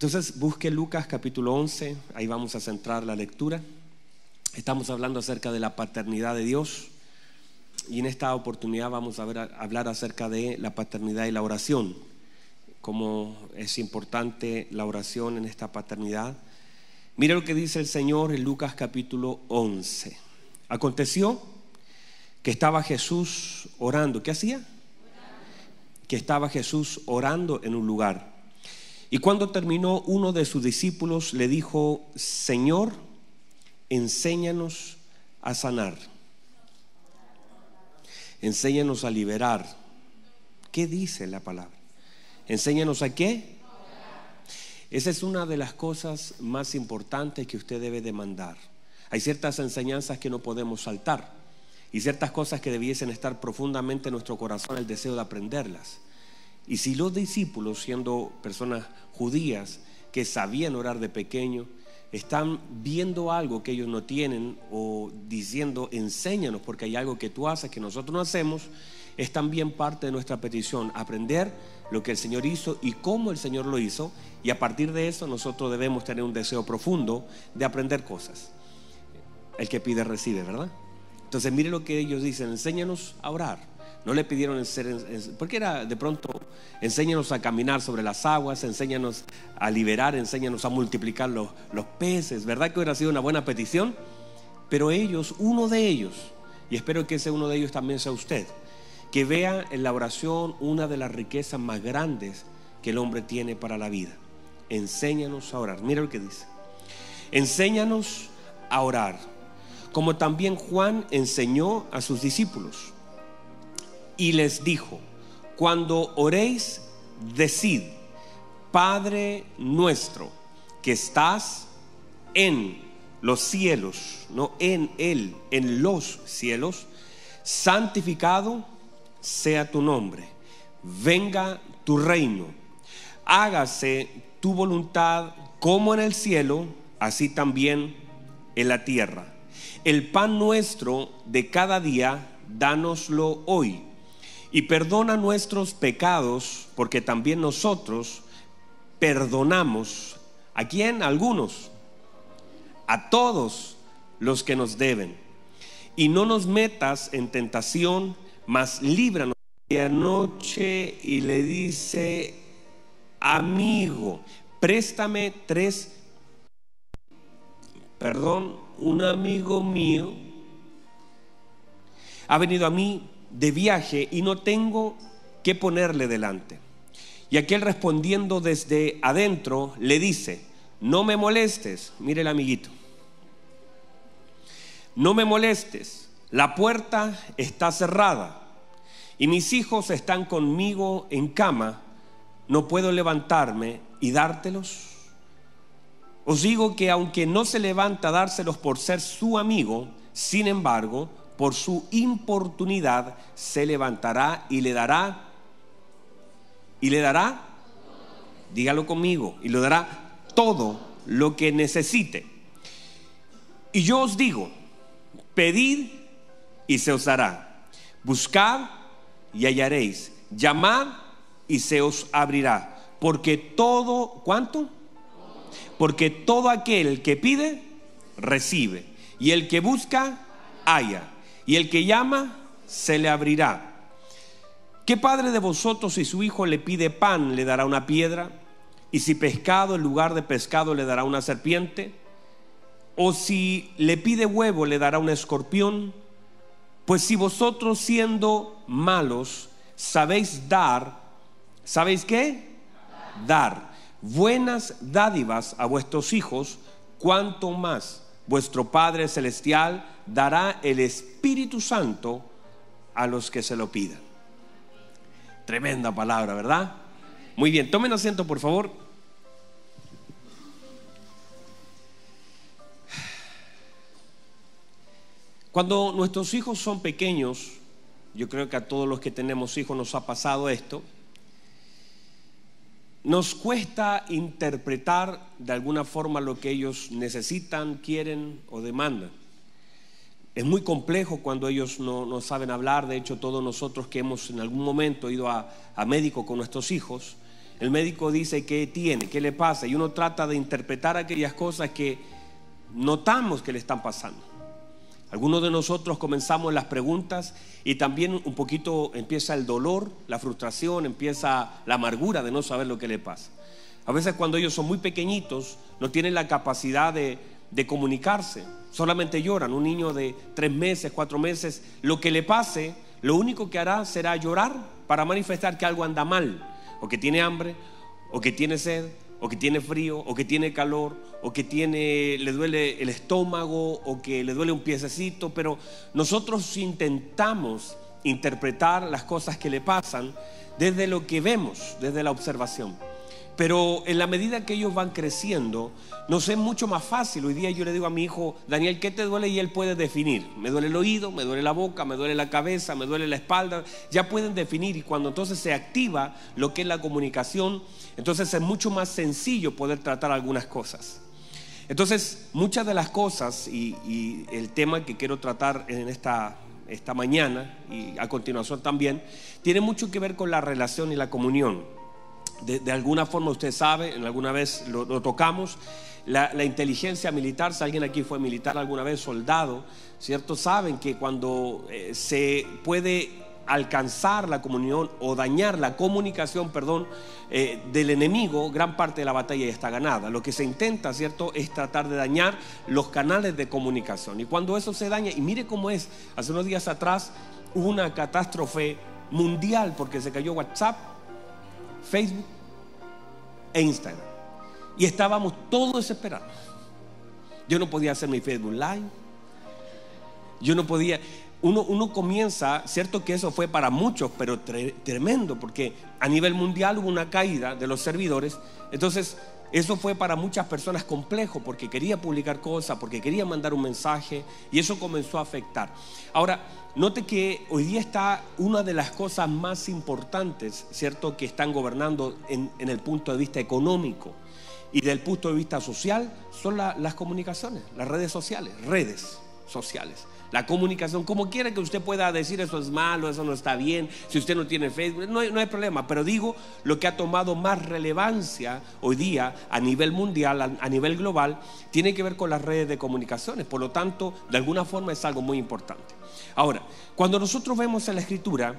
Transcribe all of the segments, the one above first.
Entonces busque Lucas capítulo 11, ahí vamos a centrar la lectura. Estamos hablando acerca de la paternidad de Dios y en esta oportunidad vamos a, hablar acerca de la paternidad y la oración, cómo es importante la oración en esta paternidad. Mira lo que dice el Señor en Lucas capítulo 11. Aconteció que estaba Jesús orando. ¿Qué hacía? Que estaba Jesús orando en un lugar. Y cuando terminó, uno de sus discípulos le dijo, Señor, enséñanos a sanar. Enséñanos a liberar. ¿Qué dice la palabra? Enséñanos a qué? Esa es una de las cosas más importantes que usted debe demandar. Hay ciertas enseñanzas que no podemos saltar y ciertas cosas que debiesen estar profundamente en nuestro corazón el deseo de aprenderlas. Y si los discípulos, siendo personas judías que sabían orar de pequeño, están viendo algo que ellos no tienen o diciendo, enséñanos porque hay algo que tú haces que nosotros no hacemos, es también parte de nuestra petición, aprender lo que el Señor hizo y cómo el Señor lo hizo, y a partir de eso nosotros debemos tener un deseo profundo de aprender cosas. El que pide recibe, ¿verdad? Entonces mire lo que ellos dicen, enséñanos a orar. No le pidieron ser, porque era de pronto, enséñanos a caminar sobre las aguas, enséñanos a liberar, enséñanos a multiplicar los, los peces. ¿Verdad que hubiera sido una buena petición? Pero ellos, uno de ellos, y espero que ese uno de ellos también sea usted, que vea en la oración una de las riquezas más grandes que el hombre tiene para la vida. Enséñanos a orar. Mira lo que dice. Enséñanos a orar, como también Juan enseñó a sus discípulos y les dijo, cuando oréis, decid, Padre nuestro, que estás en los cielos, no en Él, en los cielos, santificado sea tu nombre, venga tu reino, hágase tu voluntad como en el cielo, así también en la tierra. El pan nuestro de cada día, dánoslo hoy y perdona nuestros pecados, porque también nosotros perdonamos a quién? A algunos, a todos los que nos deben. Y no nos metas en tentación, mas líbranos de anoche y le dice, amigo, préstame tres, perdón, un amigo mío ha venido a mí de viaje y no tengo que ponerle delante. Y aquel respondiendo desde adentro le dice, no me molestes, mire el amiguito, no me molestes, la puerta está cerrada y mis hijos están conmigo en cama, no puedo levantarme y dártelos. Os digo que aunque no se levanta a dárselos por ser su amigo, sin embargo, por su importunidad se levantará y le dará, y le dará, dígalo conmigo, y le dará todo lo que necesite. Y yo os digo, pedid y se os dará, buscad y hallaréis, llamad y se os abrirá, porque todo, ¿cuánto? Porque todo aquel que pide, recibe, y el que busca, halla y el que llama, se le abrirá. ¿Qué padre de vosotros si su hijo le pide pan, le dará una piedra? ¿Y si pescado, en lugar de pescado, le dará una serpiente? ¿O si le pide huevo, le dará un escorpión? Pues si vosotros siendo malos sabéis dar, ¿sabéis qué? Dar buenas dádivas a vuestros hijos, cuanto más vuestro Padre Celestial dará el Espíritu Santo a los que se lo pidan. Tremenda palabra, ¿verdad? Muy bien, tomen asiento por favor. Cuando nuestros hijos son pequeños, yo creo que a todos los que tenemos hijos nos ha pasado esto, nos cuesta interpretar de alguna forma lo que ellos necesitan, quieren o demandan. Es muy complejo cuando ellos no, saben hablar. De hecho, todos nosotros que hemos en algún momento ido a, a médico con nuestros hijos, El médico dice qué tiene, qué le pasa, y uno trata de interpretar aquellas cosas que notamos que le están pasando. Algunos de nosotros comenzamos las preguntas y también un poquito empieza el dolor, la frustración, empieza la amargura de no saber lo que le pasa. A veces cuando ellos son muy pequeñitos no tienen la capacidad de, comunicarse, solamente lloran. Un niño de tres meses, cuatro meses, lo que le pase, lo único que hará será llorar para manifestar que algo anda mal, o que tiene hambre, o que tiene sed, o que tiene frío, o que tiene calor, o que tiene, le duele el estómago, o que le duele un piececito, pero nosotros intentamos interpretar las cosas que le pasan desde lo que vemos, desde la observación. Pero en la medida que ellos van creciendo, nos es mucho más fácil. Hoy día yo le digo a mi hijo, Daniel, ¿qué te duele? Y él puede definir. Me duele el oído, me duele la boca, me duele la cabeza, me duele la espalda. Ya pueden definir y cuando entonces se activa lo que es la comunicación, entonces es mucho más sencillo poder tratar algunas cosas. Entonces, muchas de las cosas y, el tema que quiero tratar en esta, esta mañana y a continuación también, tiene mucho que ver con la relación y la comunión de, alguna forma usted sabe, en alguna vez lo, tocamos, la, inteligencia militar, si alguien aquí fue militar alguna vez, soldado, ¿cierto? Saben que cuando eh, se puede alcanzar la comunión o dañar la comunicación, perdón, eh, del enemigo, gran parte de la batalla ya está ganada. Lo que se intenta, ¿cierto?, es tratar de dañar los canales de comunicación. Y cuando eso se daña, y mire cómo es, hace unos días atrás hubo una catástrofe mundial porque se cayó WhatsApp, Facebook e Instagram. Y estábamos todos desesperados. Yo no podía hacer mi Facebook Live. Yo no podía. Uno, uno comienza, cierto que eso fue para muchos, pero tremendo, porque a nivel mundial hubo una caída de los servidores. Entonces, eso fue para muchas personas complejo porque quería publicar cosas, porque quería mandar un mensaje y eso comenzó a afectar. Ahora, note que hoy día está una de las cosas más importantes, ¿cierto?, que están gobernando en, el punto de vista económico y del punto de vista social son las comunicaciones, las redes sociales, redes sociales. La comunicación, como quiera que usted pueda decir eso es malo, eso no está bien, si usted no tiene Facebook, no hay, problema, pero digo lo que ha tomado más relevancia hoy día a nivel mundial, a, a nivel global, tiene que ver con las redes de comunicaciones, por lo tanto, de alguna forma es algo muy importante. Ahora, cuando nosotros vemos en la escritura,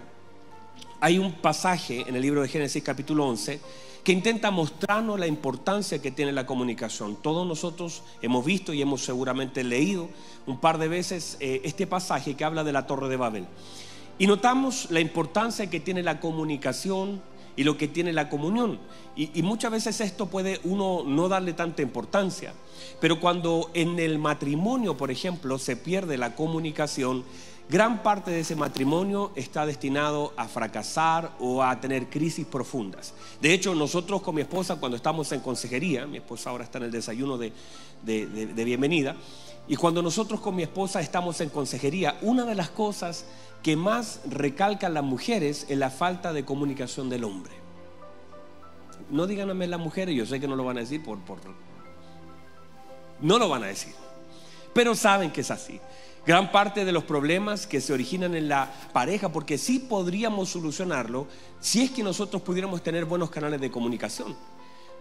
hay un pasaje en el libro de Génesis capítulo 11, que intenta mostrarnos la importancia que tiene la comunicación. Todos nosotros hemos visto y hemos seguramente leído un par de veces eh, este pasaje que habla de la Torre de Babel. Y notamos la importancia que tiene la comunicación y lo que tiene la comunión. Y, y, muchas veces esto puede uno no darle tanta importancia. Pero cuando en el matrimonio, por ejemplo, se pierde la comunicación, gran parte de ese matrimonio está destinado a fracasar o a tener crisis profundas. De hecho, nosotros con mi esposa, cuando estamos en consejería, mi esposa ahora está en el desayuno de, bienvenida, y cuando nosotros con mi esposa estamos en consejería, una de las cosas que más recalcan las mujeres es la falta de comunicación del hombre. No díganme las mujeres, yo sé que no lo van a decir por, por... No lo van a decir, pero saben que es así gran parte de los problemas que se originan en la pareja, porque sí podríamos solucionarlo si es que nosotros pudiéramos tener buenos canales de comunicación.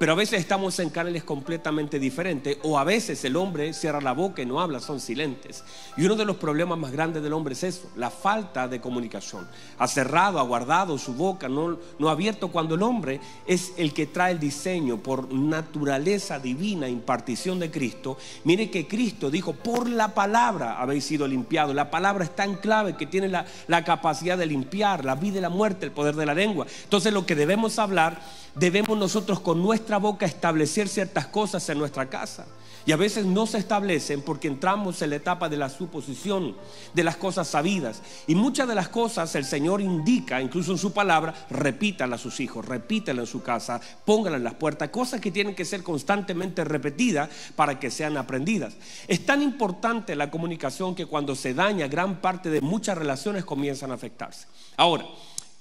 Pero a veces estamos en canales completamente diferentes o a veces el hombre cierra la boca y no habla, son silentes. Y uno de los problemas más grandes del hombre es eso, la falta de comunicación. Ha cerrado, ha guardado su boca, no, no ha abierto cuando el hombre es el que trae el diseño por naturaleza divina, impartición de Cristo. Mire que Cristo dijo, por la palabra habéis sido limpiados. La palabra es tan clave que tiene la, la capacidad de limpiar la vida y la muerte, el poder de la lengua. Entonces lo que debemos hablar debemos nosotros con nuestra boca establecer ciertas cosas en nuestra casa. Y a veces no se establecen porque entramos en la etapa de la suposición de las cosas sabidas. Y muchas de las cosas el Señor indica, incluso en su palabra, repítalas a sus hijos, repítalas en su casa, pónganlas en las puertas, cosas que tienen que ser constantemente repetidas para que sean aprendidas. Es tan importante la comunicación que cuando se daña, gran parte de muchas relaciones comienzan a afectarse. Ahora,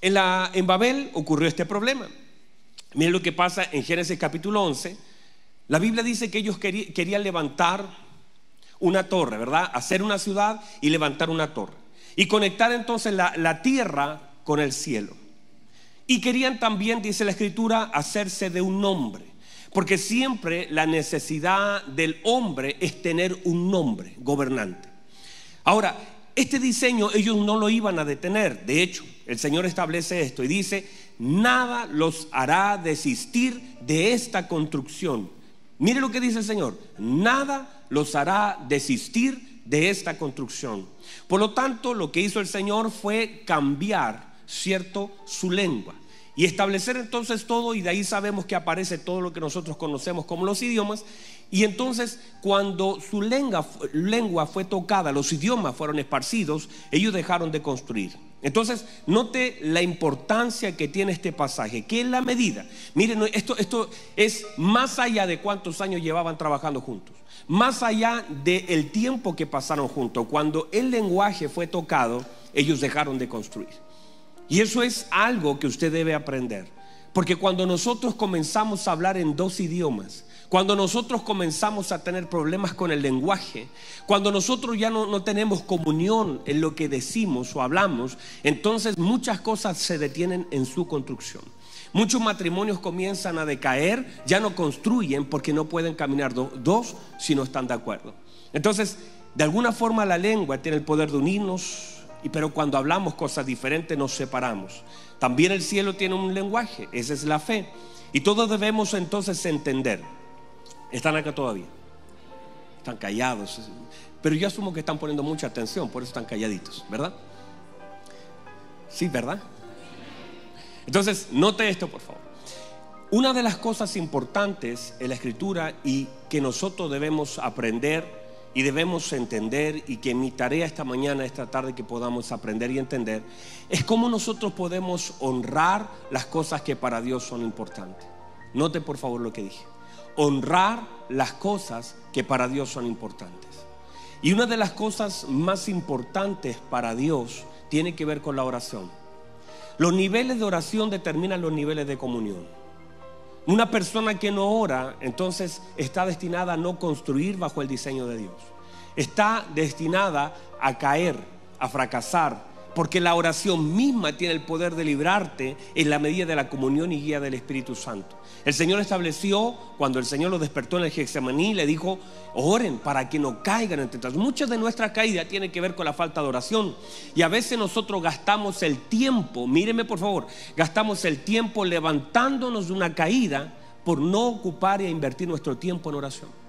en, la, en Babel ocurrió este problema. Miren lo que pasa en Génesis capítulo 11. La Biblia dice que ellos querían levantar una torre, ¿verdad? Hacer una ciudad y levantar una torre. Y conectar entonces la, tierra con el cielo. Y querían también, dice la escritura, hacerse de un nombre. Porque siempre la necesidad del hombre es tener un nombre gobernante. Ahora, este diseño ellos no lo iban a detener. De hecho, el Señor establece esto y dice, nada los hará desistir de esta construcción. Mire lo que dice el Señor, nada los hará desistir de esta construcción. Por lo tanto, lo que hizo el Señor fue cambiar, ¿cierto?, su lengua. Y establecer entonces todo, y de ahí sabemos que aparece todo lo que nosotros conocemos como los idiomas. Y entonces cuando su lengua, lengua fue tocada, los idiomas fueron esparcidos, ellos dejaron de construir. Entonces, note la importancia que tiene este pasaje, que es la medida. Miren, esto, esto es más allá de cuántos años llevaban trabajando juntos, más allá del tiempo que pasaron juntos. Cuando el lenguaje fue tocado, ellos dejaron de construir. Y eso es algo que usted debe aprender. Porque cuando nosotros comenzamos a hablar en dos idiomas, cuando nosotros comenzamos a tener problemas con el lenguaje, cuando nosotros ya no, tenemos comunión en lo que decimos o hablamos, entonces muchas cosas se detienen en su construcción. Muchos matrimonios comienzan a decaer, ya no construyen porque no pueden caminar dos si no están de acuerdo. Entonces, de alguna forma la lengua tiene el poder de unirnos, pero cuando hablamos cosas diferentes nos separamos. También el cielo tiene un lenguaje, esa es la fe. Y todos debemos entonces entender. Están acá todavía. Están callados. Pero yo asumo que están poniendo mucha atención, por eso están calladitos, ¿verdad? Sí, ¿verdad? Entonces, note esto, por favor. Una de las cosas importantes en la escritura y que nosotros debemos aprender y debemos entender y que mi tarea esta mañana, esta tarde que podamos aprender y entender, es cómo nosotros podemos honrar las cosas que para Dios son importantes. Note por favor lo que dije. Honrar las cosas que para Dios son importantes. Y una de las cosas más importantes para Dios tiene que ver con la oración. Los niveles de oración determinan los niveles de comunión. Una persona que no ora, entonces está destinada a no construir bajo el diseño de Dios. Está destinada a caer, a fracasar, porque la oración misma tiene el poder de librarte en la medida de la comunión y guía del Espíritu Santo. El Señor estableció, cuando el Señor lo despertó en el Getsemaní, le dijo, oren para que no caigan en tentación. Muchas de nuestras caídas tienen que ver con la falta de oración. Y a veces nosotros gastamos el tiempo, míreme por favor, gastamos el tiempo levantándonos de una caída por no ocupar e invertir nuestro tiempo en oración.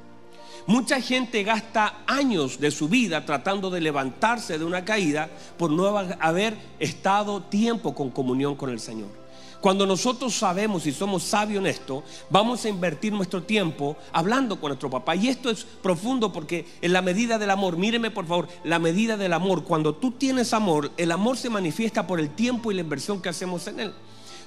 Mucha gente gasta años de su vida tratando de levantarse de una caída por no haber estado tiempo con comunión con el Señor. Cuando nosotros sabemos y somos sabios en esto, vamos a invertir nuestro tiempo hablando con nuestro papá. Y esto es profundo porque en la medida del amor, míreme por favor, la medida del amor, cuando tú tienes amor, el amor se manifiesta por el tiempo y la inversión que hacemos en él.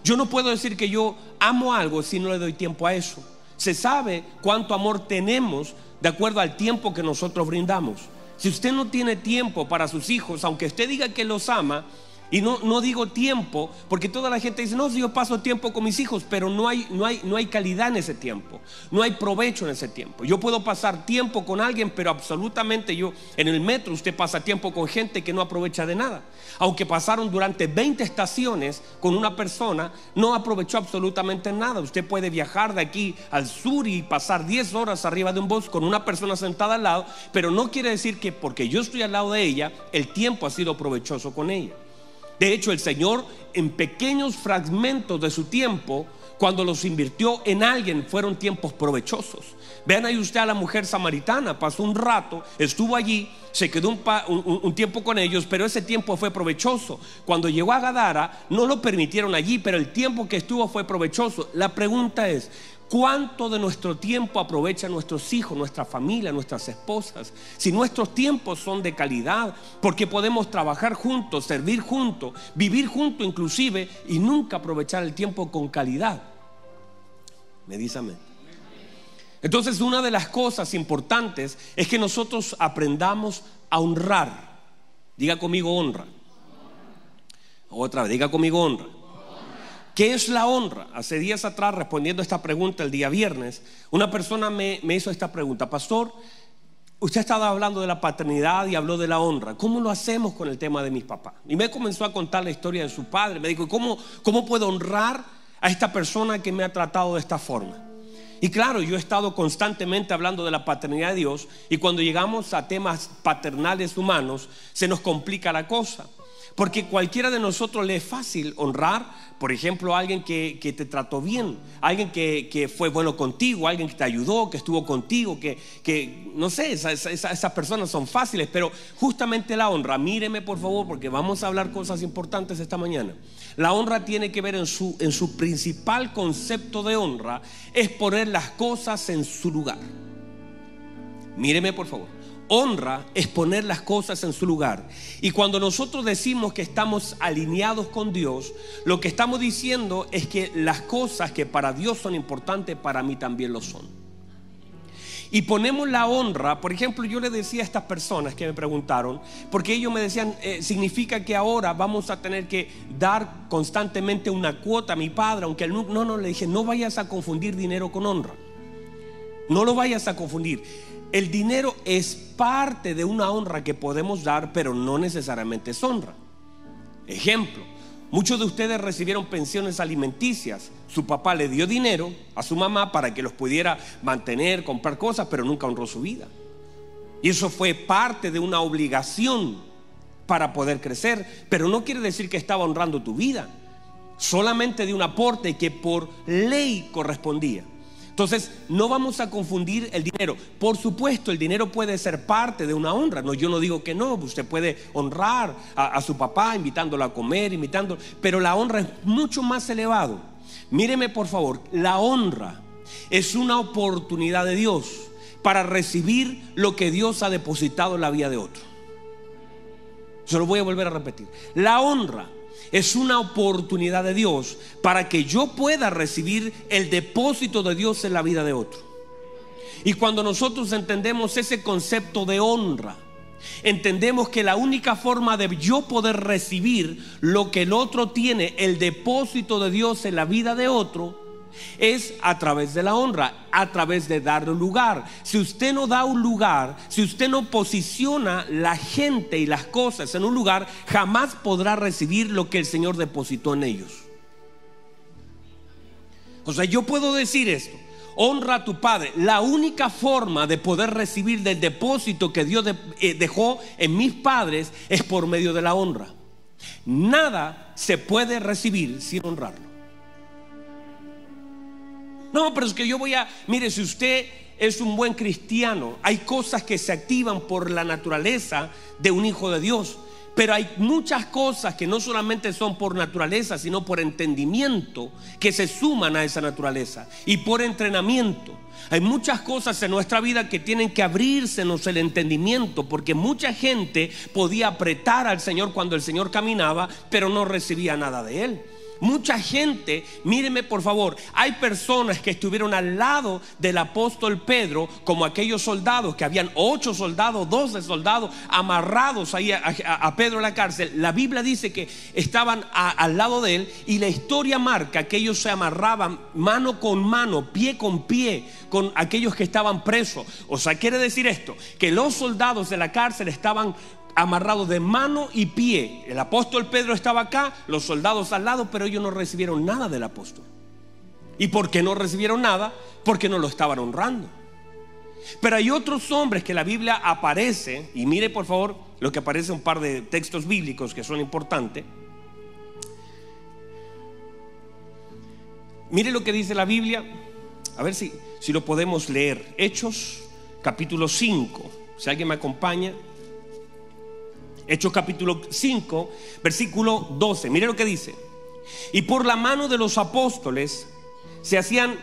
Yo no puedo decir que yo amo algo si no le doy tiempo a eso. Se sabe cuánto amor tenemos de acuerdo al tiempo que nosotros brindamos. Si usted no tiene tiempo para sus hijos, aunque usted diga que los ama, y no, no digo tiempo, porque toda la gente dice, no, yo paso tiempo con mis hijos, pero no hay, no, hay, no hay calidad en ese tiempo, no hay provecho en ese tiempo. Yo puedo pasar tiempo con alguien, pero absolutamente yo, en el metro usted pasa tiempo con gente que no aprovecha de nada. Aunque pasaron durante 20 estaciones con una persona, no aprovechó absolutamente nada. Usted puede viajar de aquí al sur y pasar 10 horas arriba de un bus con una persona sentada al lado, pero no quiere decir que porque yo estoy al lado de ella, el tiempo ha sido provechoso con ella. De hecho, el Señor en pequeños fragmentos de su tiempo, cuando los invirtió en alguien, fueron tiempos provechosos. Vean ahí usted a la mujer samaritana, pasó un rato, estuvo allí, se quedó un, un, tiempo con ellos, pero ese tiempo fue provechoso. Cuando llegó a Gadara, no lo permitieron allí, pero el tiempo que estuvo fue provechoso. La pregunta es, ¿Cuánto de nuestro tiempo aprovechan nuestros hijos, nuestra familia, nuestras esposas? Si nuestros tiempos son de calidad, porque podemos trabajar juntos, servir juntos, vivir juntos inclusive, y nunca aprovechar el tiempo con calidad. Me dice amén. Entonces una de las cosas importantes es que nosotros aprendamos a honrar. Diga conmigo honra. Otra vez, diga conmigo honra. ¿Qué es la honra? Hace días atrás, respondiendo a esta pregunta el día viernes, una persona me, hizo esta pregunta, pastor, usted estaba hablando de la paternidad y habló de la honra. ¿Cómo lo hacemos con el tema de mis papás? Y me comenzó a contar la historia de su padre. Me dijo, ¿cómo, cómo puedo honrar a esta persona que me ha tratado de esta forma? Y claro, yo he estado constantemente hablando de la paternidad de Dios y cuando llegamos a temas paternales humanos se nos complica la cosa. Porque cualquiera de nosotros le es fácil honrar, por ejemplo, a alguien que, te trató bien, alguien que, fue bueno contigo, alguien que te ayudó, que estuvo contigo, que, no sé, esas personas son fáciles, pero justamente la honra, míreme por favor, porque vamos a hablar cosas importantes esta mañana. La honra tiene que ver en su, en su principal concepto de honra, es poner las cosas en su lugar. Míreme por favor honra es poner las cosas en su lugar. Y cuando nosotros decimos que estamos alineados con Dios, lo que estamos diciendo es que las cosas que para Dios son importantes, para mí también lo son. Y ponemos la honra, por ejemplo, yo le decía a estas personas que me preguntaron, porque ellos me decían, eh, significa que ahora vamos a tener que dar constantemente una cuota a mi padre, aunque no, no, no, le dije, no vayas a confundir dinero con honra. No lo vayas a confundir. El dinero es parte de una honra que podemos dar, pero no necesariamente es honra. Ejemplo, muchos de ustedes recibieron pensiones alimenticias. Su papá le dio dinero a su mamá para que los pudiera mantener, comprar cosas, pero nunca honró su vida. Y eso fue parte de una obligación para poder crecer, pero no quiere decir que estaba honrando tu vida, solamente de un aporte que por ley correspondía. Entonces, no vamos a confundir el dinero. Por supuesto, el dinero puede ser parte de una honra. No, yo no digo que no. Usted puede honrar a, su papá invitándolo a comer, invitándolo. Pero la honra es mucho más elevado. Míreme, por favor, la honra es una oportunidad de Dios para recibir lo que Dios ha depositado en la vida de otro. Se lo voy a volver a repetir. La honra es una oportunidad de Dios para que yo pueda recibir el depósito de Dios en la vida de otro. Y cuando nosotros entendemos ese concepto de honra, entendemos que la única forma de yo poder recibir lo que el otro tiene, el depósito de Dios en la vida de otro, es a través de la honra, a través de dar lugar. Si usted no da un lugar, si usted no posiciona la gente y las cosas en un lugar, jamás podrá recibir lo que el Señor depositó en ellos. O sea, yo puedo decir esto. Honra a tu padre. La única forma de poder recibir del depósito que Dios eh, dejó en mis padres es por medio de la honra. Nada se puede recibir sin honrarlo. No, pero es que yo voy a, mire, si usted es un buen cristiano, hay cosas que se activan por la naturaleza de un hijo de Dios. Pero hay muchas cosas que no solamente son por naturaleza, sino por entendimiento, que se suman a esa naturaleza y por entrenamiento. Hay muchas cosas en nuestra vida que tienen que abrírsenos el entendimiento, porque mucha gente podía apretar al Señor cuando el Señor caminaba, pero no recibía nada de Él. Mucha gente, míreme por favor, hay personas que estuvieron al lado del apóstol Pedro, como aquellos soldados, que habían ocho soldados, doce soldados amarrados ahí a, Pedro en la cárcel. La Biblia dice que estaban al lado de él y la historia marca que ellos se amarraban mano con mano, pie con pie, con aquellos que estaban presos. O sea, quiere decir esto, que los soldados de la cárcel estaban amarrado de mano y pie. El apóstol Pedro estaba acá, los soldados al lado, pero ellos no recibieron nada del apóstol. ¿Y por qué no recibieron nada? Porque no lo estaban honrando. Pero hay otros hombres que la Biblia aparece, y mire por favor lo que aparece un par de textos bíblicos que son importantes. Mire lo que dice la Biblia, a ver si, si lo podemos leer. Hechos, capítulo 5. Si alguien me acompaña. Hechos capítulo 5, versículo 12. Mire lo que dice. Y por la mano de los apóstoles se hacían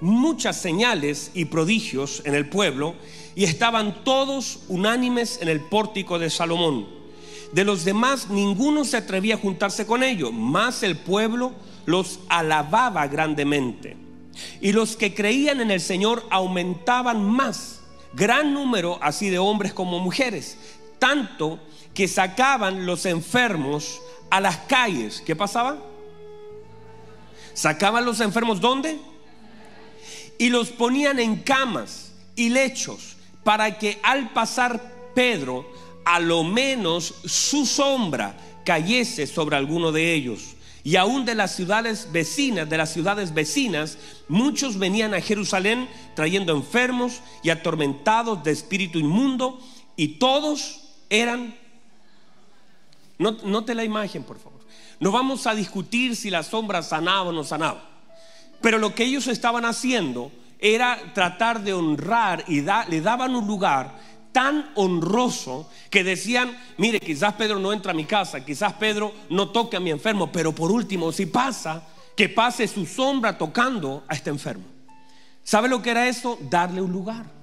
muchas señales y prodigios en el pueblo y estaban todos unánimes en el pórtico de Salomón. De los demás ninguno se atrevía a juntarse con ellos, mas el pueblo los alababa grandemente. Y los que creían en el Señor aumentaban más, gran número así de hombres como mujeres, tanto sacaban los enfermos a las calles. ¿Qué pasaba? Sacaban los enfermos ¿dónde? Y los ponían en camas y lechos, para que al pasar Pedro, a lo menos su sombra cayese sobre alguno de ellos. Y aún de las ciudades vecinas, de las ciudades vecinas, muchos venían a Jerusalén trayendo enfermos y atormentados de espíritu inmundo, y todos eran... Note la imagen, por favor. No vamos a discutir si la sombra sanaba o no sanaba. Pero lo que ellos estaban haciendo era tratar de honrar y le daban un lugar tan honroso que decían, mire, quizás Pedro no entra a mi casa, quizás Pedro no toque a mi enfermo, pero por último, si pasa, que pase su sombra tocando a este enfermo. ¿Sabe lo que era eso? Darle un lugar.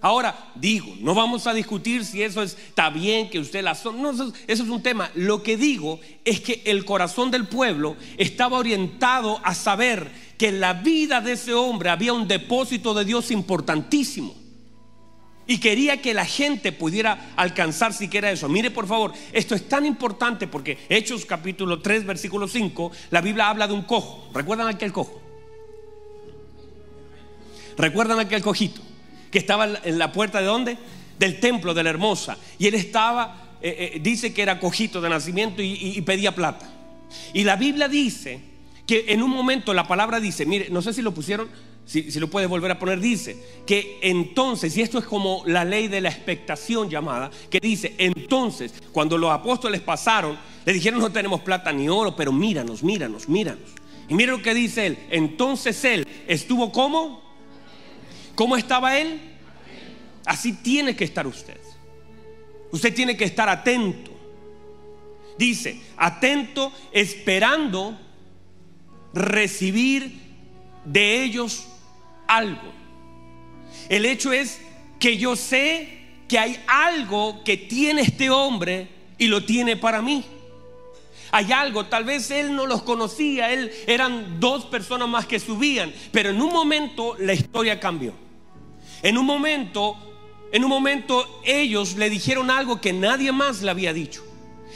Ahora, digo, no vamos a discutir si eso está bien, que usted la. No, eso, eso es un tema. Lo que digo es que el corazón del pueblo estaba orientado a saber que en la vida de ese hombre había un depósito de Dios importantísimo. Y quería que la gente pudiera alcanzar siquiera eso. Mire por favor, esto es tan importante porque Hechos capítulo 3, versículo 5, la Biblia habla de un cojo. ¿Recuerdan aquel cojo? ¿Recuerdan aquel cojito? Que estaba en la puerta de dónde? Del templo de la hermosa. Y él estaba, eh, eh, dice que era cojito de nacimiento y, pedía plata. Y la Biblia dice que en un momento la palabra dice, mire, no sé si lo pusieron, si, si, lo puedes volver a poner, dice que entonces, y esto es como la ley de la expectación llamada, que dice, entonces, cuando los apóstoles pasaron, le dijeron no tenemos plata ni oro, pero míranos, míranos, míranos. Y mire lo que dice él, entonces él estuvo como ¿Cómo estaba él? Así tiene que estar usted. Usted tiene que estar atento. Dice, atento esperando recibir de ellos algo. El hecho es que yo sé que hay algo que tiene este hombre y lo tiene para mí. Hay algo, tal vez él no los conocía, él eran dos personas más que subían, pero en un momento la historia cambió. En un momento, en un momento ellos le dijeron algo que nadie más le había dicho.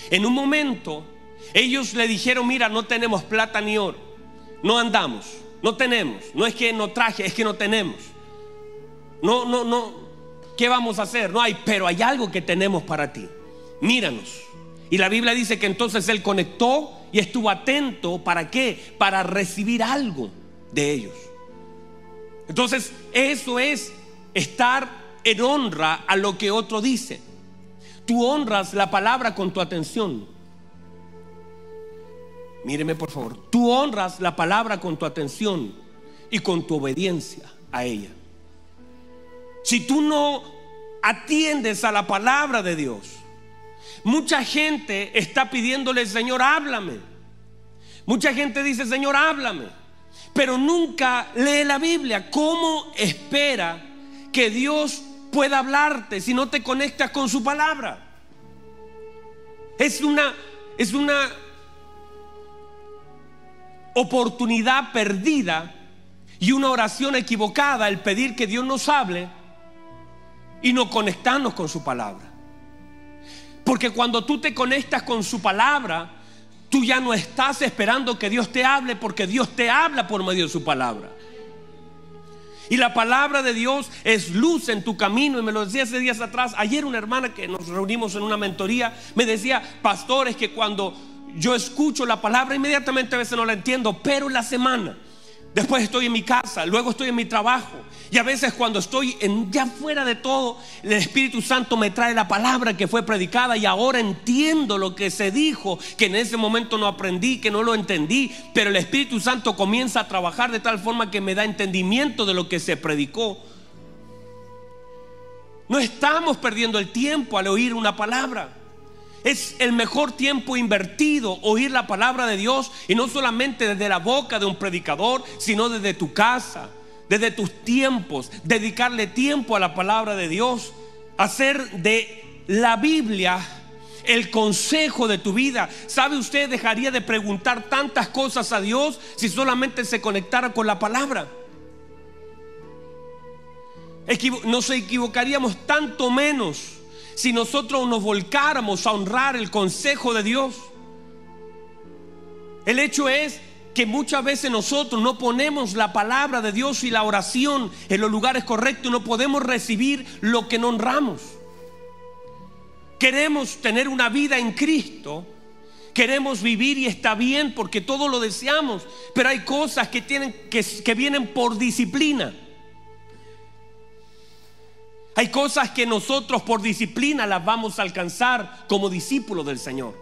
En un momento ellos le dijeron, mira, no tenemos plata ni oro. No andamos, no tenemos. No es que no traje, es que no tenemos. No, no, no. ¿Qué vamos a hacer? No hay, pero hay algo que tenemos para ti. Míranos. Y la Biblia dice que entonces él conectó y estuvo atento. ¿Para qué? Para recibir algo de ellos. Entonces, eso es estar en honra a lo que otro dice. Tú honras la palabra con tu atención. Míreme por favor. Tú honras la palabra con tu atención y con tu obediencia a ella. Si tú no atiendes a la palabra de Dios, mucha gente está pidiéndole, Señor, háblame. Mucha gente dice, Señor, háblame. Pero nunca lee la Biblia. ¿Cómo espera que Dios pueda hablarte si no te conectas con su palabra. Es una, es una oportunidad perdida y una oración equivocada el pedir que Dios nos hable y no conectarnos con su palabra. Porque cuando tú te conectas con su palabra, tú ya no estás esperando que Dios te hable porque Dios te habla por medio de su palabra. Y la palabra de Dios es luz en tu camino. Y me lo decía hace días atrás. Ayer una hermana que nos reunimos en una mentoría me decía, pastores, que cuando yo escucho la palabra, inmediatamente a veces no la entiendo, pero la semana Después estoy en mi casa, luego estoy en mi trabajo. Y a veces cuando estoy ya fuera de todo, el Espíritu Santo me trae la palabra que fue predicada y ahora entiendo lo que se dijo, que en ese momento no aprendí, que no lo entendí. Pero el Espíritu Santo comienza a trabajar de tal forma que me da entendimiento de lo que se predicó. No estamos perdiendo el tiempo al oír una palabra. Es el mejor tiempo invertido oír la palabra de Dios y no solamente desde la boca de un predicador, sino desde tu casa, desde tus tiempos, dedicarle tiempo a la palabra de Dios, hacer de la Biblia el consejo de tu vida. ¿Sabe usted dejaría de preguntar tantas cosas a Dios si solamente se conectara con la palabra? Nos equivocaríamos tanto menos si nosotros nos volcáramos a honrar el consejo de Dios. El hecho es que muchas veces nosotros no ponemos la palabra de Dios y la oración en los lugares correctos no podemos recibir lo que no honramos. Queremos tener una vida en Cristo, queremos vivir y está bien porque todo lo deseamos, pero hay cosas que, tienen, que, que vienen por disciplina. Hay cosas que nosotros por disciplina las vamos a alcanzar como discípulos del Señor.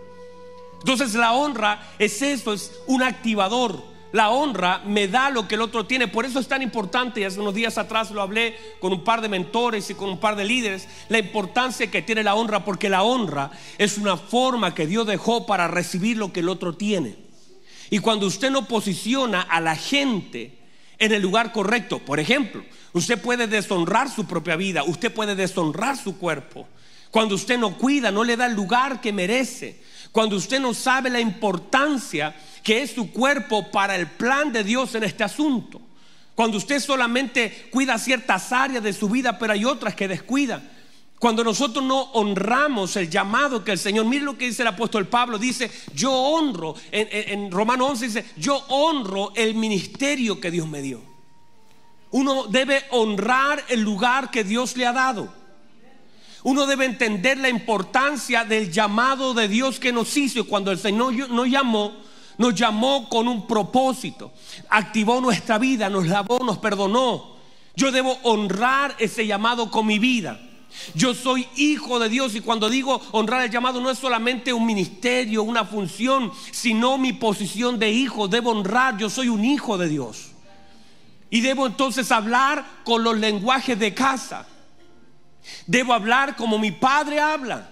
Entonces la honra es eso, es un activador. La honra me da lo que el otro tiene. Por eso es tan importante, y hace unos días atrás lo hablé con un par de mentores y con un par de líderes, la importancia que tiene la honra, porque la honra es una forma que Dios dejó para recibir lo que el otro tiene. Y cuando usted no posiciona a la gente en el lugar correcto, por ejemplo, usted puede deshonrar su propia vida, usted puede deshonrar su cuerpo. Cuando usted no cuida, no le da el lugar que merece. Cuando usted no sabe la importancia que es su cuerpo para el plan de Dios en este asunto. Cuando usted solamente cuida ciertas áreas de su vida, pero hay otras que descuida. Cuando nosotros no honramos el llamado que el Señor, mire lo que dice el apóstol Pablo, dice, yo honro, en, en Romano 11 dice, yo honro el ministerio que Dios me dio. Uno debe honrar el lugar que Dios le ha dado. Uno debe entender la importancia del llamado de Dios que nos hizo. Cuando el Señor nos llamó, nos llamó con un propósito. Activó nuestra vida, nos lavó, nos perdonó. Yo debo honrar ese llamado con mi vida. Yo soy hijo de Dios y cuando digo honrar el llamado no es solamente un ministerio, una función, sino mi posición de hijo. Debo honrar, yo soy un hijo de Dios. Y debo entonces hablar con los lenguajes de casa. Debo hablar como mi padre habla.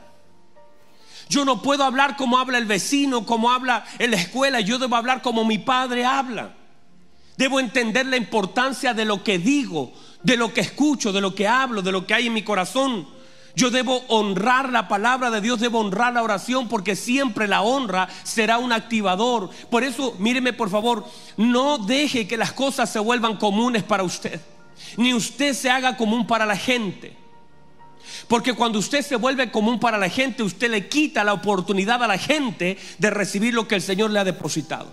Yo no puedo hablar como habla el vecino, como habla en la escuela. Yo debo hablar como mi padre habla. Debo entender la importancia de lo que digo, de lo que escucho, de lo que hablo, de lo que hay en mi corazón. Yo debo honrar la palabra de Dios, debo honrar la oración porque siempre la honra será un activador. Por eso, míreme por favor, no deje que las cosas se vuelvan comunes para usted, ni usted se haga común para la gente. Porque cuando usted se vuelve común para la gente, usted le quita la oportunidad a la gente de recibir lo que el Señor le ha depositado.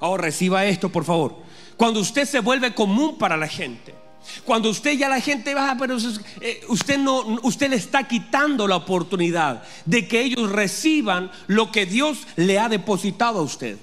Ahora reciba esto, por favor. Cuando usted se vuelve común para la gente, cuando usted ya la gente va, pero eh, usted no, usted le está quitando la oportunidad de que ellos reciban lo que Dios le ha depositado a usted.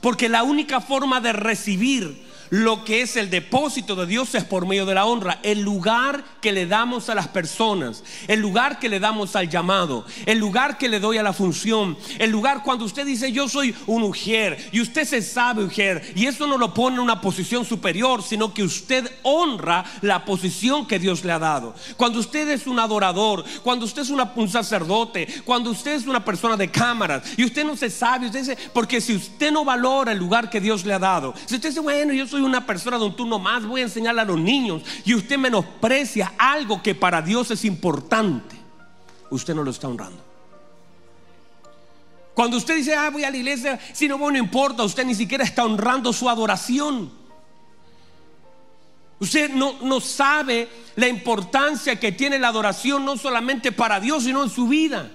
Porque la única forma de recibir lo que es el depósito de Dios es por medio de la honra, el lugar que le damos a las personas, el lugar que le damos al llamado, el lugar que le doy a la función, el lugar cuando usted dice yo soy un ujier y usted se sabe ujier y eso no lo pone en una posición superior, sino que usted honra la posición que Dios le ha dado. Cuando usted es un adorador, cuando usted es un sacerdote, cuando usted es una persona de cámaras y usted no se sabe, usted dice, porque si usted no valora el lugar que Dios le ha dado, si usted dice, bueno, yo soy una persona de un turno más, voy a enseñarle a los niños y usted menosprecia algo que para Dios es importante, usted no lo está honrando. Cuando usted dice, ah, voy a la iglesia, si no, bueno, no importa, usted ni siquiera está honrando su adoración. Usted no, no sabe la importancia que tiene la adoración no solamente para Dios, sino en su vida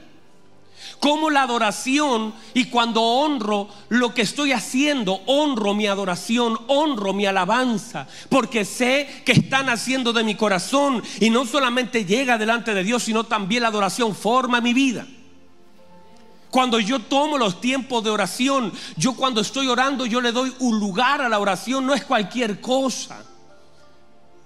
como la adoración y cuando honro lo que estoy haciendo, honro mi adoración, honro mi alabanza, porque sé que están haciendo de mi corazón y no solamente llega delante de Dios, sino también la adoración forma mi vida. Cuando yo tomo los tiempos de oración, yo cuando estoy orando, yo le doy un lugar a la oración, no es cualquier cosa.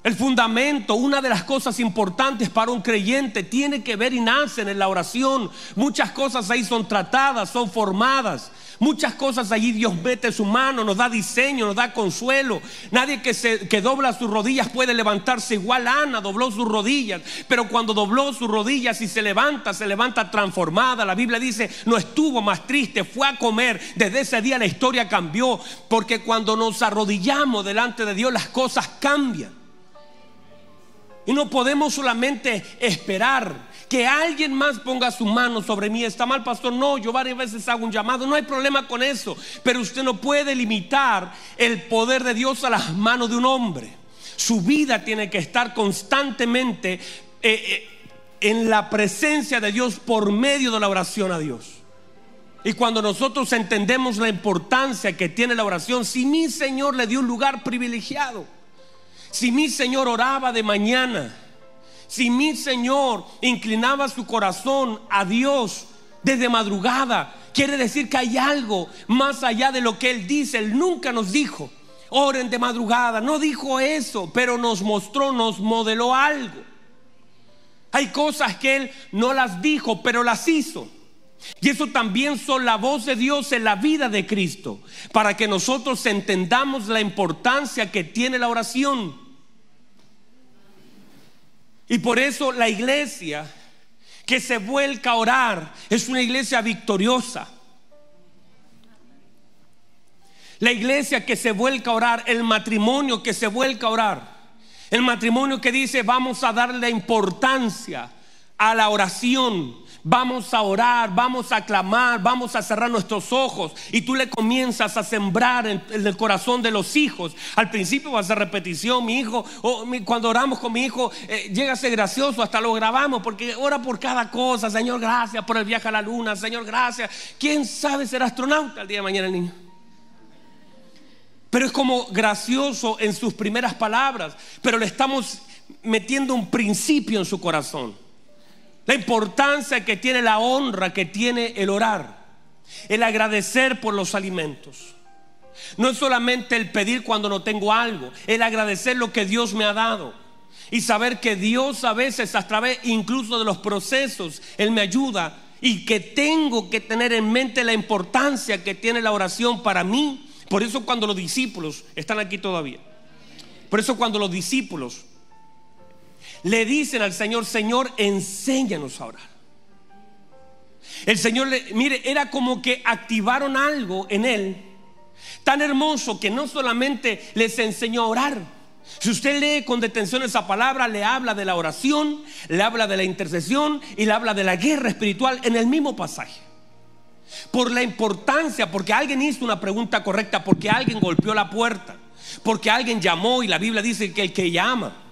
El fundamento, una de las cosas importantes para un creyente, tiene que ver y nacen en la oración. Muchas cosas ahí son tratadas, son formadas. Muchas cosas allí Dios mete su mano, nos da diseño, nos da consuelo. Nadie que, se, que dobla sus rodillas puede levantarse igual. Ana dobló sus rodillas, pero cuando dobló sus rodillas y se levanta, se levanta transformada. La Biblia dice, no estuvo más triste, fue a comer. Desde ese día la historia cambió, porque cuando nos arrodillamos delante de Dios las cosas cambian. Y no podemos solamente esperar que alguien más ponga su mano sobre mí. Está mal, pastor. No, yo varias veces hago un llamado. No hay problema con eso. Pero usted no puede limitar el poder de Dios a las manos de un hombre. Su vida tiene que estar constantemente eh, eh, en la presencia de Dios por medio de la oración a Dios. y cuando nosotros entendemos la importancia que tiene la oración, si mi Señor le dio un lugar privilegiado, si mi Señor oraba de mañana, si mi Señor inclinaba su corazón a Dios desde madrugada, quiere decir que hay algo más allá de lo que Él dice. Él nunca nos dijo, oren de madrugada. No dijo eso, pero nos mostró, nos modeló algo. Hay cosas que Él no las dijo, pero las hizo. Y eso también son la voz de Dios en la vida de Cristo, para que nosotros entendamos la importancia que tiene la oración. Y por eso la iglesia que se vuelca a orar es una iglesia victoriosa. La iglesia que se vuelca a orar, el matrimonio que se vuelca a orar, el matrimonio que dice vamos a darle importancia a la oración, vamos a orar, vamos a clamar, vamos a cerrar nuestros ojos y tú le comienzas a sembrar en, el corazón de los hijos. Al principio va a ser repetición, mi hijo, cuando oramos con mi hijo, eh, llega a ser gracioso, hasta lo grabamos porque ora por cada cosa, Señor, gracias por el viaje a la luna, Señor, gracias. ¿Quién sabe ser astronauta el día de mañana, niño? Pero es como gracioso en sus primeras palabras, pero le estamos metiendo un principio en su corazón. La importancia que tiene la honra que tiene el orar, el agradecer por los alimentos. No es solamente el pedir cuando no tengo algo, el agradecer lo que Dios me ha dado. Y saber que Dios a veces a través incluso de los procesos, Él me ayuda y que tengo que tener en mente la importancia que tiene la oración para mí. Por eso cuando los discípulos están aquí todavía, por eso cuando los discípulos le dicen al Señor, Señor, enséñanos a orar. El Señor, le, mire, era como que activaron algo en él tan hermoso que no solamente les enseñó a orar. Si usted lee con detención esa palabra, le habla de la oración, le habla de la intercesión y le habla de la guerra espiritual en el mismo pasaje. Por la importancia, porque alguien hizo una pregunta correcta, porque alguien golpeó la puerta, porque alguien llamó y la Biblia dice que el que llama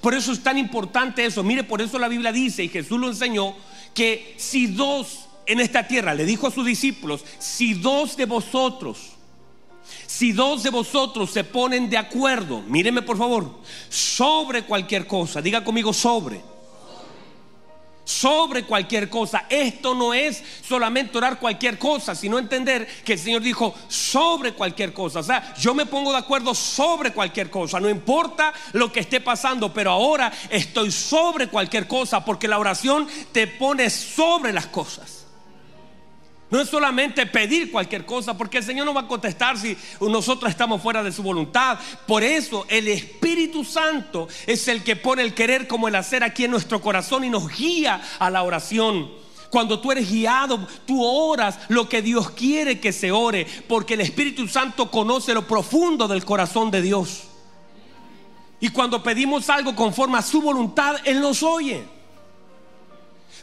por eso es tan importante eso. Mire, por eso la Biblia dice, y Jesús lo enseñó, que si dos en esta tierra, le dijo a sus discípulos, si dos de vosotros, si dos de vosotros se ponen de acuerdo, míreme por favor, sobre cualquier cosa, diga conmigo sobre sobre cualquier cosa. Esto no es solamente orar cualquier cosa, sino entender que el Señor dijo sobre cualquier cosa. O sea, yo me pongo de acuerdo sobre cualquier cosa, no importa lo que esté pasando, pero ahora estoy sobre cualquier cosa porque la oración te pone sobre las cosas. No es solamente pedir cualquier cosa, porque el Señor no va a contestar si nosotros estamos fuera de su voluntad. Por eso el Espíritu Santo es el que pone el querer como el hacer aquí en nuestro corazón y nos guía a la oración. Cuando tú eres guiado, tú oras lo que Dios quiere que se ore, porque el Espíritu Santo conoce lo profundo del corazón de Dios. Y cuando pedimos algo conforme a su voluntad, Él nos oye.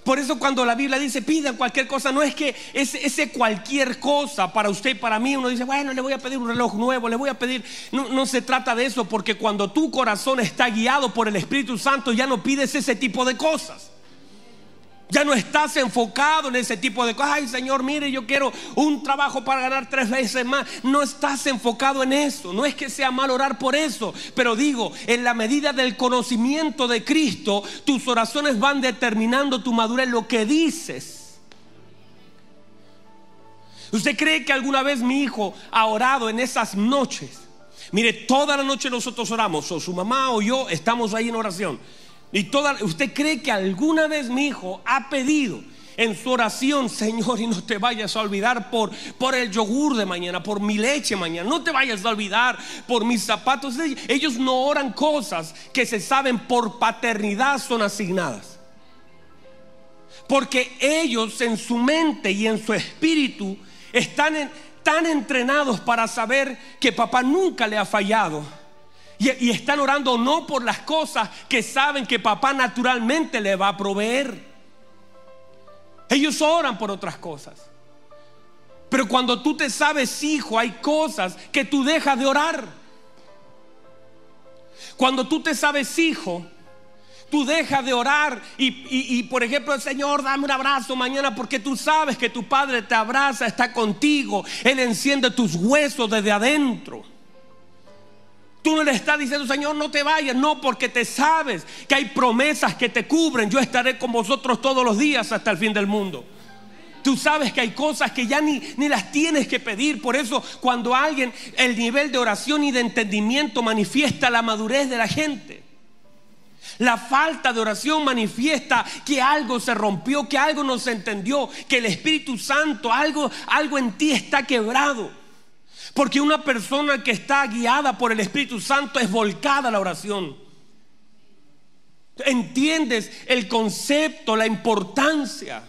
Por eso cuando la Biblia dice pidan cualquier cosa, no es que ese, cualquier cosa para usted y para mí, uno dice, bueno, le voy a pedir un reloj nuevo, le voy a pedir, no, no se trata de eso, porque cuando tu corazón está guiado por el Espíritu Santo, ya no pides ese tipo de cosas. Ya no estás enfocado en ese tipo de cosas. Ay, Señor, mire, yo quiero un trabajo para ganar tres veces más. No estás enfocado en eso. No es que sea mal orar por eso. Pero digo, en la medida del conocimiento de Cristo, tus oraciones van determinando tu madurez, lo que dices. ¿Usted cree que alguna vez mi hijo ha orado en esas noches? Mire, toda la noche nosotros oramos, o su mamá o yo estamos ahí en oración. Y toda, ¿Usted cree que alguna vez mi hijo ha pedido en su oración, Señor, y no te vayas a olvidar por, por el yogur de mañana, por mi leche mañana, no te vayas a olvidar por mis zapatos? Ellos no oran cosas que se saben por paternidad son asignadas. Porque ellos en su mente y en su espíritu están tan entrenados para saber que papá nunca le ha fallado y, están orando no por las cosas que saben que papá naturalmente le va a proveer. Ellos oran por otras cosas. Pero cuando tú te sabes hijo, hay cosas que tú dejas de orar. Cuando tú te sabes hijo, Tú dejas de orar y, por ejemplo, el Señor, dame un abrazo mañana porque tú sabes que tu Padre te abraza, está contigo. Él enciende tus huesos desde adentro. Tú no le estás diciendo, Señor, no te vayas. No, porque te sabes que hay promesas que te cubren. Yo estaré con vosotros todos los días hasta el fin del mundo. Tú sabes que hay cosas que ya ni, ni, las tienes que pedir. Por eso cuando alguien el nivel de oración y de entendimiento manifiesta la madurez de la gente. La falta de oración manifiesta que algo se rompió, que algo no se entendió, que el Espíritu Santo, algo, algo en ti está quebrado. Porque una persona que está guiada por el Espíritu Santo es volcada a la oración. Entiendes el concepto, la importancia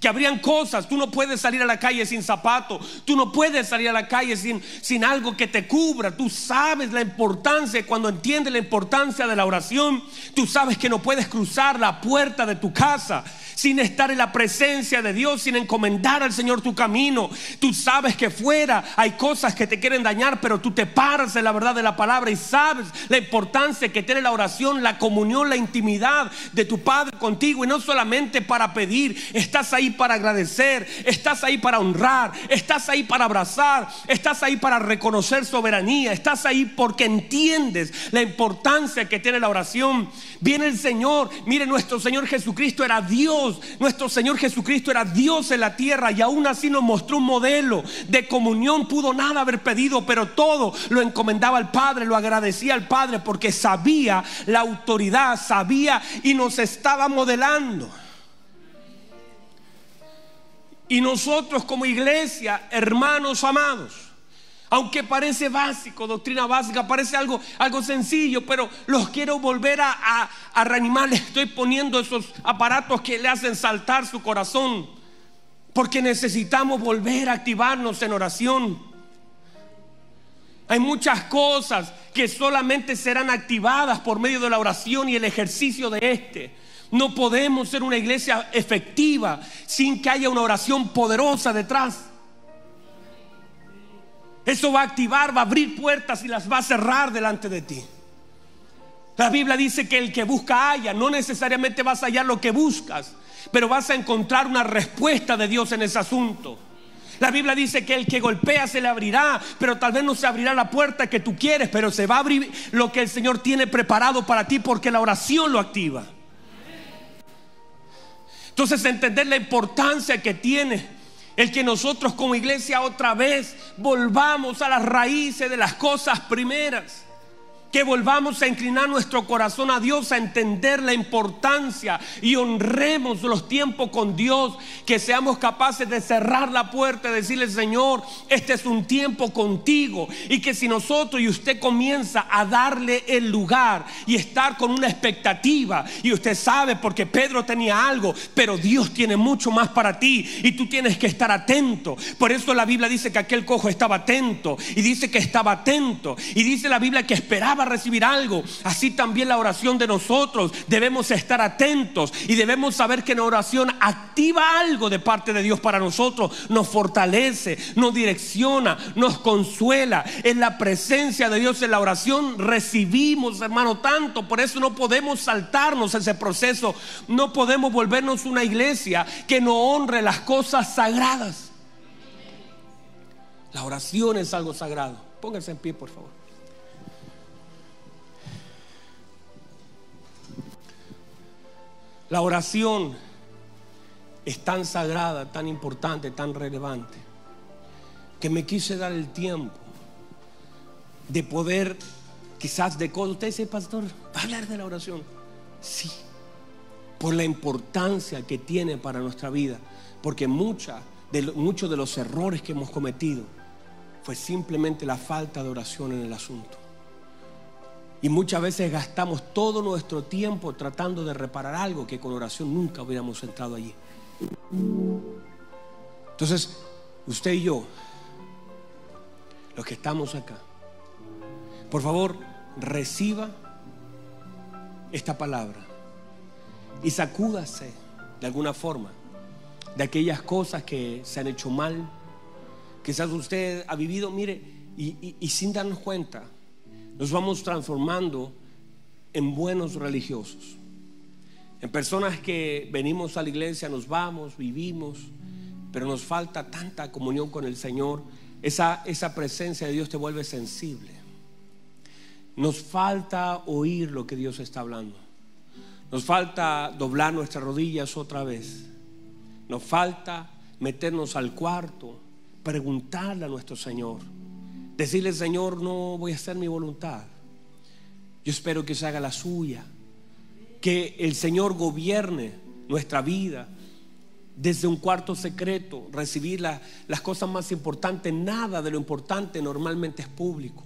que habrían cosas, tú no puedes salir a la calle sin zapato, tú no puedes salir a la calle sin, sin algo que te cubra, tú sabes la importancia, cuando entiendes la importancia de la oración, tú sabes que no puedes cruzar la puerta de tu casa sin estar en la presencia de Dios, sin encomendar al Señor tu camino. Tú sabes que fuera hay cosas que te quieren dañar, pero tú te paras en la verdad de la palabra y sabes la importancia que tiene la oración, la comunión, la intimidad de tu Padre contigo. Y no solamente para pedir, estás ahí para agradecer, estás ahí para honrar, estás ahí para abrazar, estás ahí para reconocer soberanía, estás ahí porque entiendes la importancia que tiene la oración. Viene el Señor, mire, nuestro Señor Jesucristo era Dios nuestro Señor Jesucristo era Dios en la tierra y aún así nos mostró un modelo de comunión. Pudo nada haber pedido, pero todo lo encomendaba al Padre, lo agradecía al Padre porque sabía la autoridad, sabía y nos estaba modelando. Y nosotros como iglesia, hermanos amados, aunque parece básico, doctrina básica, parece algo, algo sencillo, pero los quiero volver a, a, reanimar. Les estoy poniendo esos aparatos que le hacen saltar su corazón. Porque necesitamos volver a activarnos en oración. Hay muchas cosas que solamente serán activadas por medio de la oración y el ejercicio de este. No podemos ser una iglesia efectiva sin que haya una oración poderosa detrás. Eso va a activar, va a abrir puertas y las va a cerrar delante de ti. La Biblia dice que el que busca haya, no necesariamente vas a hallar lo que buscas, pero vas a encontrar una respuesta de Dios en ese asunto. La Biblia dice que el que golpea se le abrirá, pero tal vez no se abrirá la puerta que tú quieres, pero se va a abrir lo que el Señor tiene preparado para ti porque la oración lo activa. Entonces entender la importancia que tiene el que nosotros como iglesia otra vez volvamos a las raíces de las cosas primeras que volvamos a inclinar nuestro corazón a Dios, a entender la importancia y honremos los tiempos con Dios, que seamos capaces de cerrar la puerta y decirle, Señor, este es un tiempo contigo. Y que si nosotros y usted comienza a darle el lugar y estar con una expectativa, y usted sabe porque Pedro tenía algo, pero Dios tiene mucho más para ti y tú tienes que estar atento. Por eso la Biblia dice que aquel cojo estaba atento y dice que estaba atento y dice la Biblia que esperaba a recibir algo. Así también la oración de nosotros. Debemos estar atentos y debemos saber que la oración activa algo de parte de Dios para nosotros. Nos fortalece, nos direcciona, nos consuela. En la presencia de Dios en la oración recibimos, hermano, tanto. Por eso no podemos saltarnos ese proceso. No podemos volvernos una iglesia que no honre las cosas sagradas. La oración es algo sagrado. Pónganse en pie, por favor. La oración es tan sagrada, tan importante, tan relevante, que me quise dar el tiempo de poder, quizás de cosas. Usted dice, pastor, ¿va a hablar de la oración? Sí, por la importancia que tiene para nuestra vida, porque de, muchos de los errores que hemos cometido fue simplemente la falta de oración en el asunto. Y muchas veces gastamos todo nuestro tiempo tratando de reparar algo que con oración nunca hubiéramos entrado allí. Entonces, usted y yo, los que estamos acá, por favor, reciba esta palabra y sacúdase de alguna forma de aquellas cosas que se han hecho mal. Quizás usted ha vivido, mire, y, y sin darnos cuenta, nos vamos transformando en buenos religiosos. En personas que venimos a la iglesia, nos vamos, vivimos, pero nos falta tanta comunión con el Señor. Esa, esa presencia de Dios te vuelve sensible. Nos falta oír lo que Dios está hablando. Nos falta doblar nuestras rodillas otra vez. Nos falta meternos al cuarto, preguntarle a nuestro Señor. Decirle, Señor, no voy a hacer mi voluntad. Yo espero que se haga la suya. Que el Señor gobierne nuestra vida. Desde un cuarto secreto, recibir las cosas más importantes. Nada de lo importante normalmente es público.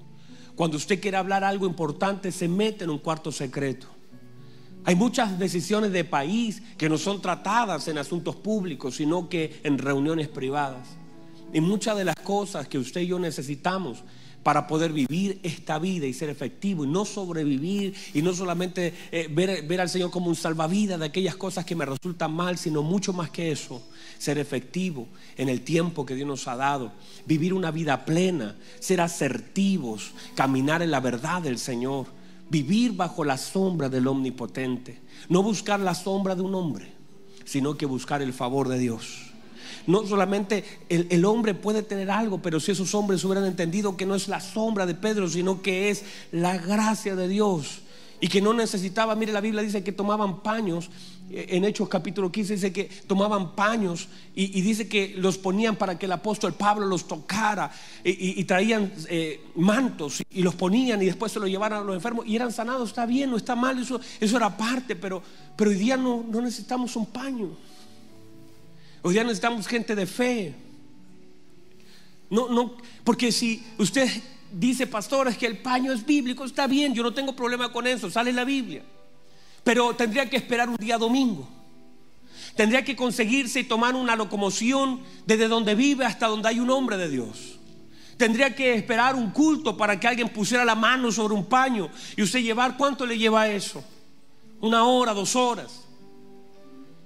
Cuando usted quiere hablar algo importante, se mete en un cuarto secreto. Hay muchas decisiones de país que no son tratadas en asuntos públicos, sino que en reuniones privadas. Y muchas de las cosas que usted y yo necesitamos para poder vivir esta vida y ser efectivo y no sobrevivir y no solamente eh, ver, ver, al Señor como un salvavidas de aquellas cosas que me resultan mal, sino mucho más que eso, ser efectivo en el tiempo que Dios nos ha dado, vivir una vida plena, ser asertivos, caminar en la verdad del Señor, vivir bajo la sombra del Omnipotente, no buscar la sombra de un hombre, sino que buscar el favor de Dios. No solamente el, hombre puede tener algo, pero si esos hombres hubieran entendido que no es la sombra de Pedro, sino que es la gracia de Dios. Y que no necesitaba, mire la Biblia dice que tomaban paños, eh, en Hechos capítulo 15 dice que tomaban paños y, dice que los ponían para que el apóstol Pablo los tocara y, traían eh, mantos y, los ponían y después se los llevaron a los enfermos y eran sanados, está bien, no está mal, eso, eso era parte, pero, pero hoy día no, no necesitamos un paño. Hoy día necesitamos gente de fe. No, no, porque si usted dice, pastor, es que el paño es bíblico, está bien, yo no tengo problema con eso, sale la Biblia. Pero tendría que esperar un día domingo. Tendría que conseguirse y tomar una locomoción desde donde vive hasta donde hay un hombre de Dios. Tendría que esperar un culto para que alguien pusiera la mano sobre un paño y usted llevar, ¿cuánto le lleva eso? Una hora, dos horas.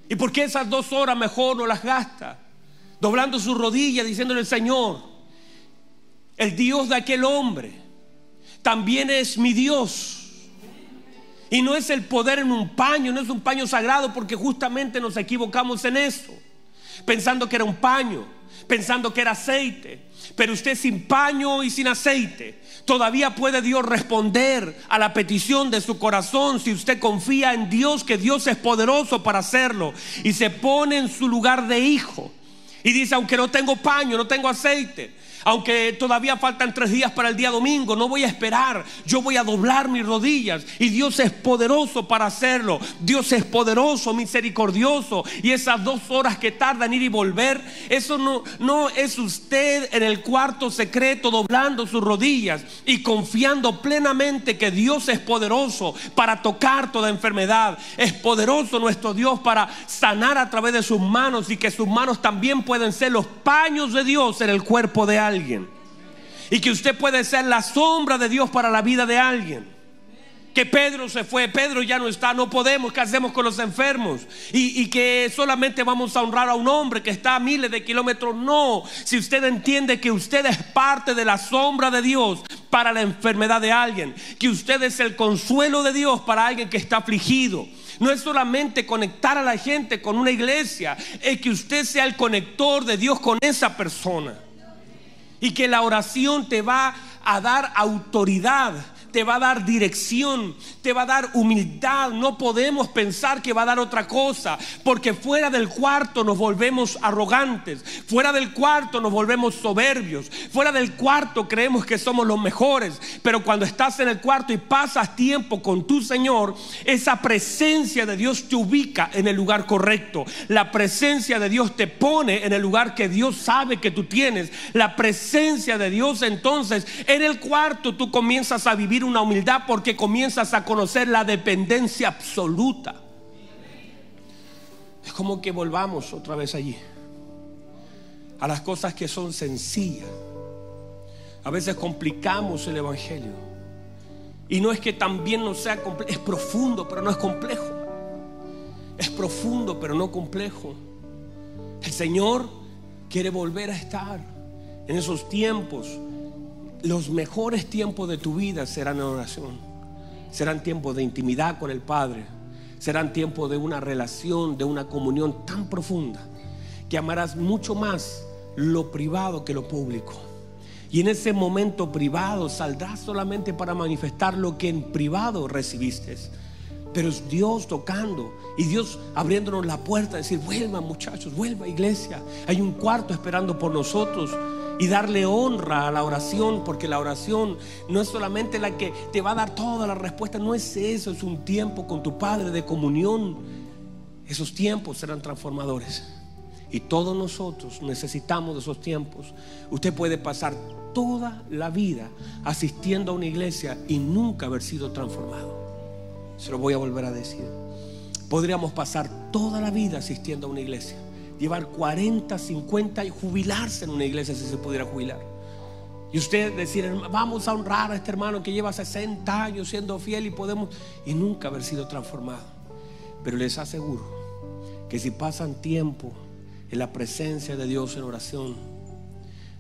¿Y por qué esas dos horas mejor no las gasta? Doblando su rodilla diciéndole Señor, el Dios de aquel hombre también es mi Dios. Y no es el poder en un paño, no es un paño sagrado porque justamente nos equivocamos en eso. Pensando que era un paño, pensando que era aceite. Pero usted sin paño y sin aceite Todavía puede Dios responder a la petición de su corazón si usted confía en Dios, que Dios es poderoso para hacerlo y se pone en su lugar de hijo. Y dice, aunque no tengo paño, no tengo aceite, aunque todavía faltan tres días para el día domingo, no voy a esperar. Yo voy a doblar mis rodillas. Y Dios es poderoso para hacerlo. Dios es poderoso, misericordioso. Y esas dos horas que tardan ir y volver, eso no, no es usted en el cuarto secreto doblando sus rodillas y confiando plenamente que Dios es poderoso para tocar toda enfermedad. Es poderoso nuestro Dios para sanar a través de sus manos y que sus manos también pueden ser los paños de Dios en el cuerpo de alguien Y que usted puede ser la sombra de Dios para la vida de alguien. Que Pedro se fue, Pedro ya no está, no podemos, ¿qué hacemos con los enfermos? Y, y, que solamente vamos a honrar a un hombre que está a miles de kilómetros. No, si usted entiende que usted es parte de la sombra de Dios para la enfermedad de alguien, que usted es el consuelo de Dios para alguien que está afligido. No es solamente conectar a la gente con una iglesia, es que usted sea el conector de Dios con esa persona. Y que la oración te va a dar autoridad te va a dar dirección, te va a dar humildad. No podemos pensar que va a dar otra cosa, porque fuera del cuarto nos volvemos arrogantes, fuera del cuarto nos volvemos soberbios, fuera del cuarto creemos que somos los mejores, pero cuando estás en el cuarto y pasas tiempo con tu Señor, esa presencia de Dios te ubica en el lugar correcto. La presencia de Dios te pone en el lugar que Dios sabe que tú tienes. La presencia de Dios entonces en el cuarto tú comienzas a vivir una humildad porque comienzas a conocer la dependencia absoluta. Es como que volvamos otra vez allí, a las cosas que son sencillas. A veces complicamos el Evangelio. Y no es que también no sea complejo, es profundo, pero no es complejo. Es profundo, pero no complejo. El Señor quiere volver a estar en esos tiempos los mejores tiempos de tu vida serán en oración. Serán tiempos de intimidad con el Padre. serán tiempos de una relación, de una comunión tan profunda, que amarás mucho más lo privado que lo público. Y en ese momento privado saldrás solamente para manifestar lo que en privado recibiste. Pero es Dios tocando y Dios abriéndonos la puerta, decir, vuelvan muchachos, vuelva iglesia. Hay un cuarto esperando por nosotros y darle honra a la oración, porque la oración no es solamente la que te va a dar toda la respuesta, no es eso, es un tiempo con tu Padre de comunión. Esos tiempos serán transformadores. Y todos nosotros necesitamos de esos tiempos. Usted puede pasar toda la vida asistiendo a una iglesia y nunca haber sido transformado. Se lo voy a volver a decir. Podríamos pasar toda la vida asistiendo a una iglesia llevar 40, 50 y jubilarse en una iglesia si se pudiera jubilar. Y usted decir, vamos a honrar a este hermano que lleva 60 años siendo fiel y podemos, y nunca haber sido transformado. Pero les aseguro que si pasan tiempo en la presencia de Dios en oración,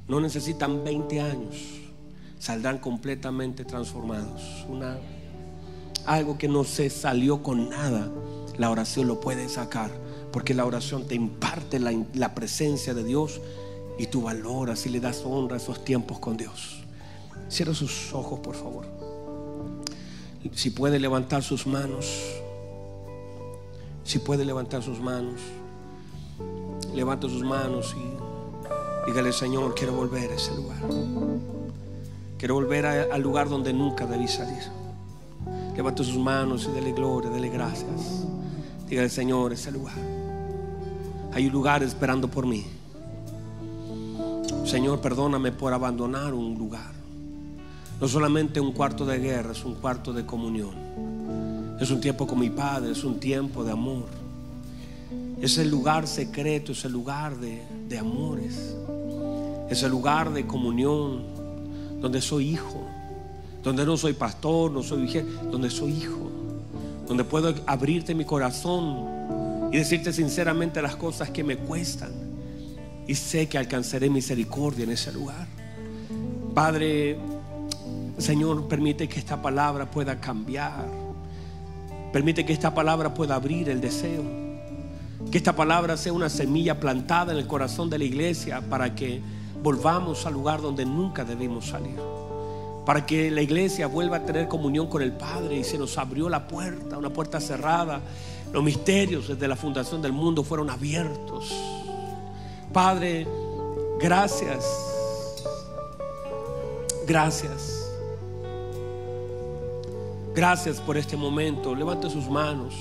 no necesitan 20 años, saldrán completamente transformados. Una, algo que no se salió con nada, la oración lo puede sacar porque la oración te imparte la, presencia de Dios y tú valoras y le das honra a esos tiempos con Dios. Cierra sus ojos, por favor. Si puede levantar sus manos, si puede levantar sus manos, levanta sus manos y dígale, Señor, quiero volver a ese lugar. Quiero volver al lugar donde nunca debí salir. Levanta sus manos y dele gloria, dele gracias. Dígale, Señor, ese lugar. Hay un lugar esperando por mí. Señor, perdóname por abandonar un lugar. No solamente un cuarto de guerra, es un cuarto de comunión. Es un tiempo con mi Padre, es un tiempo de amor. Es el lugar secreto, es el lugar de, de amores. Es el lugar de comunión donde soy hijo. Donde no soy pastor, no soy hijo, donde soy hijo. Donde puedo abrirte mi corazón y decirte sinceramente las cosas que me cuestan. Y sé que alcanzaré misericordia en ese lugar. Padre, Señor, permite que esta palabra pueda cambiar. Permite que esta palabra pueda abrir el deseo. Que esta palabra sea una semilla plantada en el corazón de la iglesia para que volvamos al lugar donde nunca debimos salir. Para que la iglesia vuelva a tener comunión con el Padre y se nos abrió la puerta, una puerta cerrada los misterios desde la fundación del mundo fueron abiertos. Padre, gracias. Gracias. Gracias por este momento. Levante sus manos.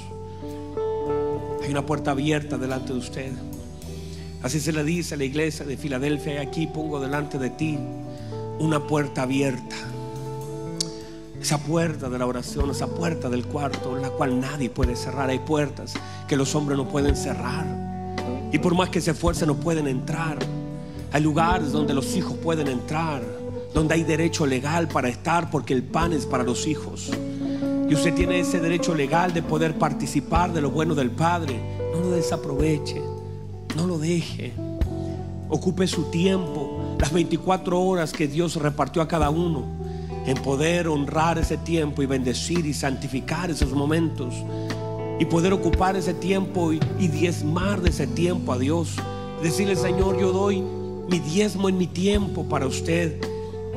Hay una puerta abierta delante de usted. Así se le dice a la iglesia de Filadelfia. Y aquí pongo delante de ti una puerta abierta. Esa puerta de la oración, esa puerta del cuarto, la cual nadie puede cerrar. Hay puertas que los hombres no pueden cerrar. Y por más que se esfuercen, no pueden entrar. Hay lugares donde los hijos pueden entrar, donde hay derecho legal para estar, porque el pan es para los hijos. Y usted tiene ese derecho legal de poder participar de lo bueno del Padre. No lo desaproveche, no lo deje. Ocupe su tiempo, las 24 horas que Dios repartió a cada uno en poder honrar ese tiempo y bendecir y santificar esos momentos y poder ocupar ese tiempo y, diezmar de ese tiempo a Dios. Decirle, Señor, yo doy mi diezmo en mi tiempo para usted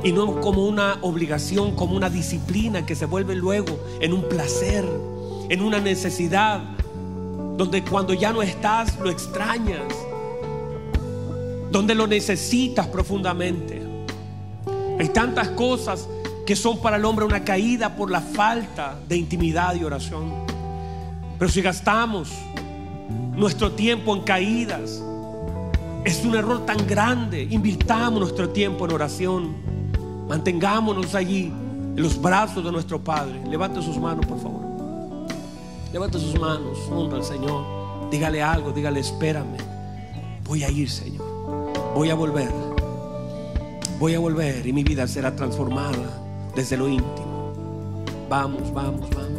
y no como una obligación, como una disciplina que se vuelve luego en un placer, en una necesidad, donde cuando ya no estás lo extrañas, donde lo necesitas profundamente. Hay tantas cosas que son para el hombre una caída por la falta de intimidad y oración. Pero si gastamos nuestro tiempo en caídas, es un error tan grande. Invirtamos nuestro tiempo en oración. Mantengámonos allí en los brazos de nuestro Padre. Levante sus manos, por favor. Levante sus manos, honra al Señor. Dígale algo, dígale, espérame. Voy a ir, Señor. Voy a volver. Voy a volver y mi vida será transformada desde lo íntimo. Vamos, vamos, vamos.